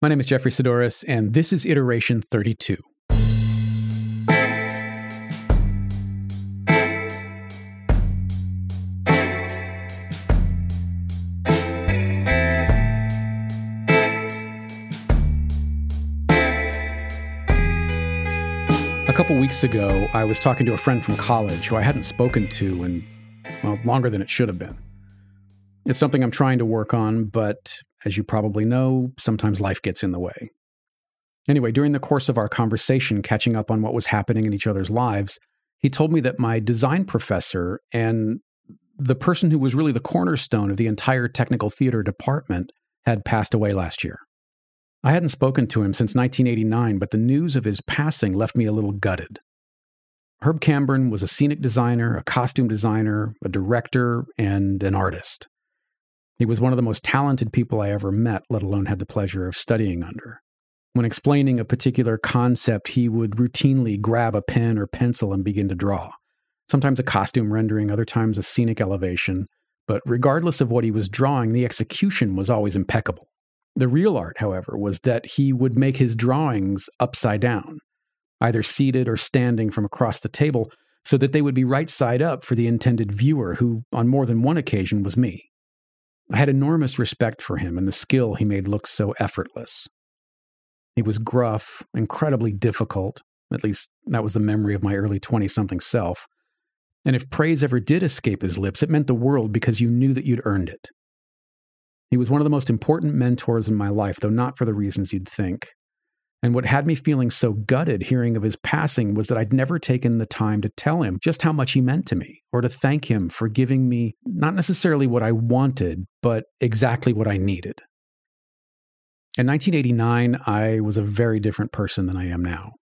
My name is Jeffery Saddoris, and this is Iteration 32. A couple weeks ago, I was talking to a friend from college who I hadn't spoken to in, well, longer than it should have been. It's something I'm trying to work on, but as you probably know, sometimes life gets in the way. Anyway, during the course of our conversation, catching up on what was happening in each other's lives, he told me that my design professor and the person who was really the cornerstone of the entire technical theater department had passed away last year. I hadn't spoken to him since 1989, but the news of his passing left me a little gutted. Herb Camburn was a scenic designer, a costume designer, a director, and an artist. He was one of the most talented people I ever met, let alone had the pleasure of studying under. When explaining a particular concept, he would routinely grab a pen or pencil and begin to draw. Sometimes a costume rendering, other times a scenic elevation. But regardless of what he was drawing, the execution was always impeccable. The real art, however, was that he would make his drawings upside down, either seated or standing from across the table, so that they would be right side up for the intended viewer, who, on more than one occasion, was me. I had enormous respect for him and the skill he made look so effortless. He was gruff, incredibly difficult, at least that was the memory of my early 20 something self. And if praise ever did escape his lips, it meant the world because you knew that you'd earned it. He was one of the most important mentors in my life, though not for the reasons you'd think. And what had me feeling so gutted hearing of his passing was that I'd never taken the time to tell him just how much he meant to me, or to thank him for giving me not necessarily what I wanted, but exactly what I needed. In 1989, I was a very different person than I am now.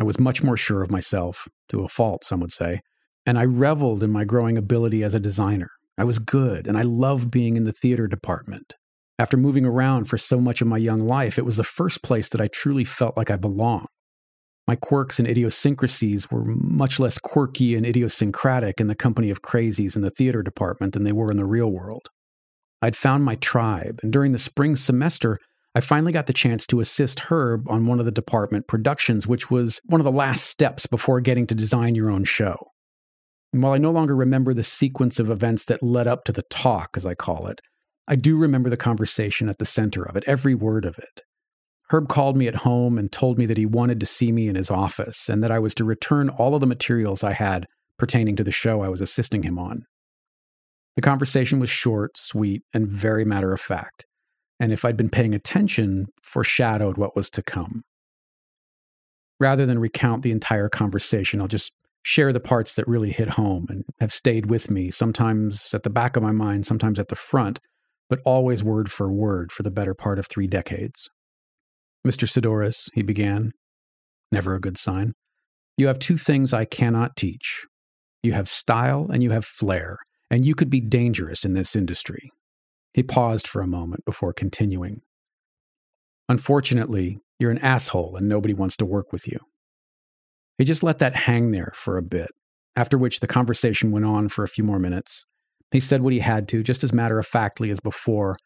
I was much more sure of myself, to a fault, some would say, and I reveled in my growing ability as a designer. I was good, and I loved being in the theater department. After moving around for so much of my young life, it was the first place that I truly felt like I belonged. My quirks and idiosyncrasies were much less quirky and idiosyncratic in the company of crazies in the theater department than they were in the real world. I'd found my tribe, and during the spring semester, I finally got the chance to assist Herb on one of the department productions, which was one of the last steps before getting to design your own show. And while I no longer remember the sequence of events that led up to the talk, as I call it, I do remember the conversation at the center of it, every word of it. Herb called me at home and told me that he wanted to see me in his office and that I was to return all of the materials I had pertaining to the show I was assisting him on. The conversation was short, sweet, and very matter of fact, and if I'd been paying attention, foreshadowed what was to come. Rather than recount the entire conversation, I'll just share the parts that really hit home and have stayed with me, sometimes at the back of my mind, sometimes at the front, but always word for word for the better part of three decades. Mr. Saddoris, he began, never a good sign, you have two things I cannot teach. You have style and you have flair, and you could be dangerous in this industry. He paused for a moment before continuing. Unfortunately, you're an asshole and nobody wants to work with you. He just let that hang there for a bit, after which the conversation went on for a few more minutes. He said what he had to, just as matter of factly as before,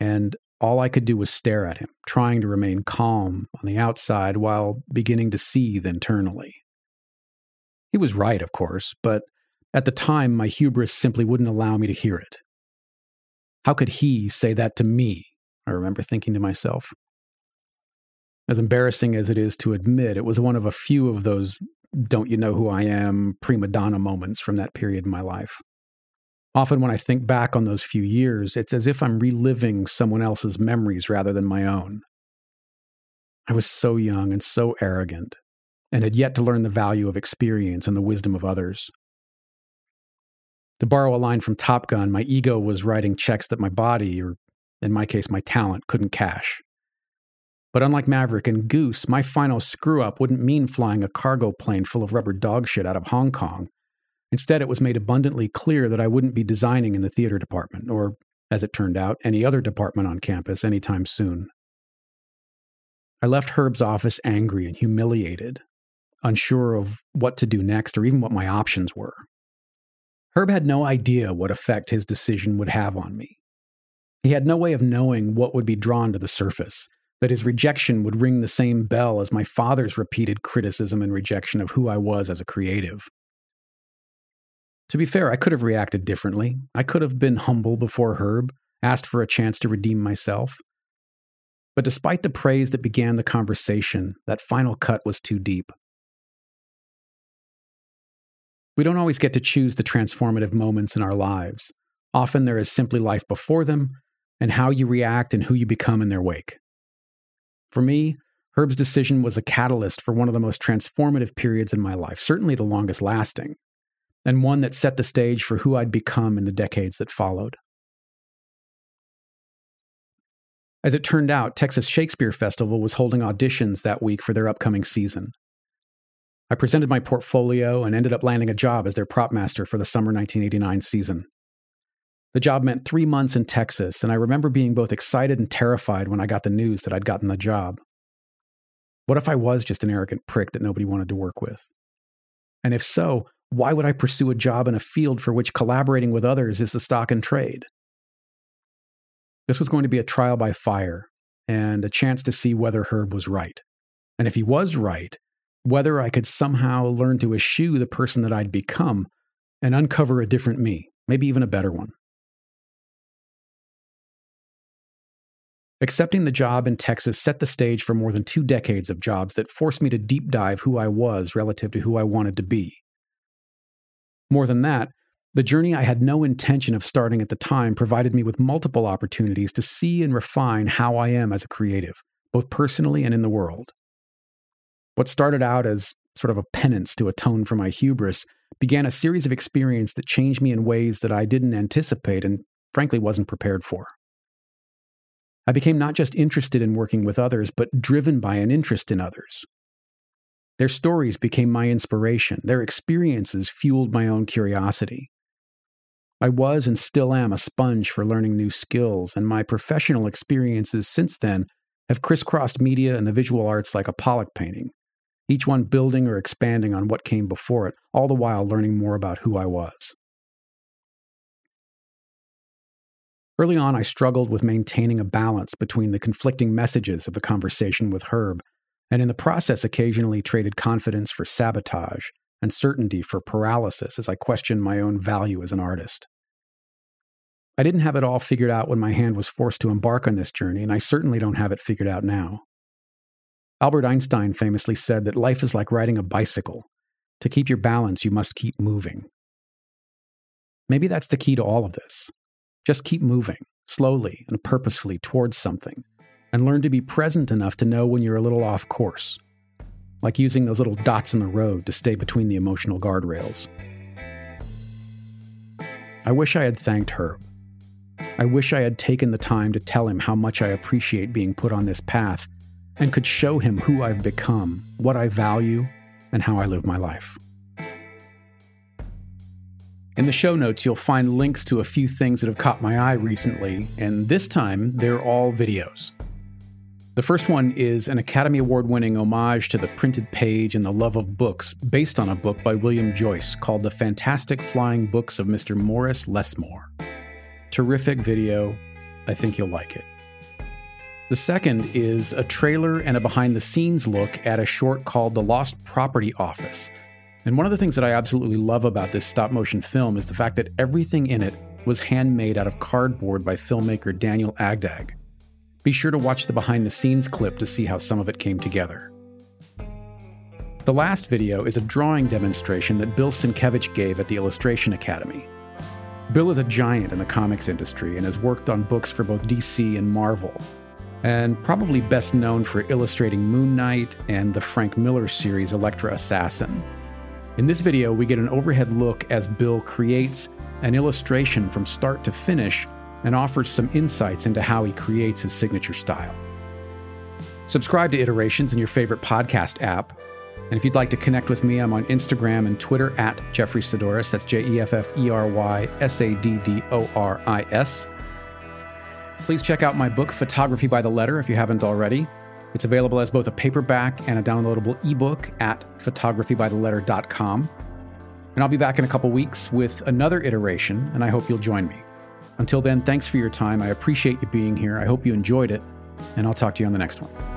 and all I could do was stare at him, trying to remain calm on the outside while beginning to seethe internally. He was right, of course, but at the time my hubris simply wouldn't allow me to hear it. How could he say that to me? I remember thinking to myself. As embarrassing as it is to admit, it was one of a few of those don't you know who I am prima donna moments from that period in my life. Often, when I think back on those few years, it's as if I'm reliving someone else's memories rather than my own. I was so young and so arrogant, and had yet to learn the value of experience and the wisdom of others. To borrow a line from Top Gun, my ego was writing checks that my body, or in my case, my talent, couldn't cash. But unlike Maverick and Goose, my final screw up wouldn't mean flying a cargo plane full of rubber dog shit out of Hong Kong. Instead, it was made abundantly clear that I wouldn't be designing in the theater department, or, as it turned out, any other department on campus anytime soon. I left Herb's office angry and humiliated, unsure of what to do next or even what my options were. Herb had no idea what effect his decision would have on me. He had no way of knowing what would be drawn to the surface, that his rejection would ring the same bell as my father's repeated criticism and rejection of who I was as a creative. To be fair, I could have reacted differently. I could have been humble before Herb, asked for a chance to redeem myself. But despite the praise that began the conversation, that final cut was too deep. We don't always get to choose the transformative moments in our lives. Often there is simply life before them and how you react and who you become in their wake. For me, Herb's decision was a catalyst for one of the most transformative periods in my life, certainly the longest lasting, and one that set the stage for who I'd become in the decades that followed. As it turned out, Texas Shakespeare Festival was holding auditions that week for their upcoming season. I presented my portfolio and ended up landing a job as their prop master for the summer 1989 season. The job meant three months in Texas, and I remember being both excited and terrified when I got the news that I'd gotten the job. What if I was just an arrogant prick that nobody wanted to work with? And if so, why would I pursue a job in a field for which collaborating with others is the stock in trade? This was going to be a trial by fire and a chance to see whether Herb was right. And if he was right, whether I could somehow learn to eschew the person that I'd become and uncover a different me, maybe even a better one. Accepting the job in Texas set the stage for more than two decades of jobs that forced me to deep dive who I was relative to who I wanted to be. More than that, the journey I had no intention of starting at the time provided me with multiple opportunities to see and refine how I am as a creative, both personally and in the world. What started out as sort of a penance to atone for my hubris began a series of experiences that changed me in ways that I didn't anticipate and frankly wasn't prepared for. I became not just interested in working with others, but driven by an interest in others. Their stories became my inspiration, their experiences fueled my own curiosity. I was and still am a sponge for learning new skills, and my professional experiences since then have crisscrossed media and the visual arts like a Pollock painting, each one building or expanding on what came before it, all the while learning more about who I was. Early on, I struggled with maintaining a balance between the conflicting messages of the conversation with Herb, and in the process, occasionally traded confidence for sabotage and certainty for paralysis as I questioned my own value as an artist. I didn't have it all figured out when my hand was forced to embark on this journey, and I certainly don't have it figured out now. Albert Einstein famously said that life is like riding a bicycle. To keep your balance, you must keep moving. Maybe that's the key to all of this. Just keep moving, slowly and purposefully towards something, and learn to be present enough to know when you're a little off course, like using those little dots in the road to stay between the emotional guardrails. I wish I had thanked Herb. I wish I had taken the time to tell him how much I appreciate being put on this path and could show him who I've become, what I value, and how I live my life. In the show notes, you'll find links to a few things that have caught my eye recently, and this time they're all videos. The first one is an Academy Award winning homage to the printed page and the love of books, based on a book by William Joyce called The Fantastic Flying Books of Mr. Morris Lesmore. Terrific video. I think you'll like it. The second is a trailer and a behind the scenes look at a short called The Lost Property Office and one of the things that I absolutely love about this stop motion film is the fact that everything in it was handmade out of cardboard by filmmaker Daniel Agdag. Be sure to watch the behind the scenes clip to see how some of it came together. The last video is a drawing demonstration that Bill Sienkiewicz gave at the Illustration Academy. Bill is a giant in the comics industry and has worked on books for both DC and Marvel, and probably best known for illustrating Moon Knight and the Frank Miller series Elektra Assassin. In this video, we get an overhead look as Bill creates an illustration from start to finish and offers some insights into how he creates his signature style. Subscribe to Iterations in your favorite podcast app. And if you'd like to connect with me, I'm on Instagram and Twitter at Jeffery Saddoris. That's J E F F E R Y S A D D O R I S. Please check out my book, Photography by the Letter, if you haven't already. It's available as both a paperback and a downloadable ebook at photographybytheletter.com. And I'll be back in a couple weeks with another iteration, and I hope you'll join me. Until then, thanks for your time. I appreciate you being here. I hope you enjoyed it. and I'll talk to you on the next one.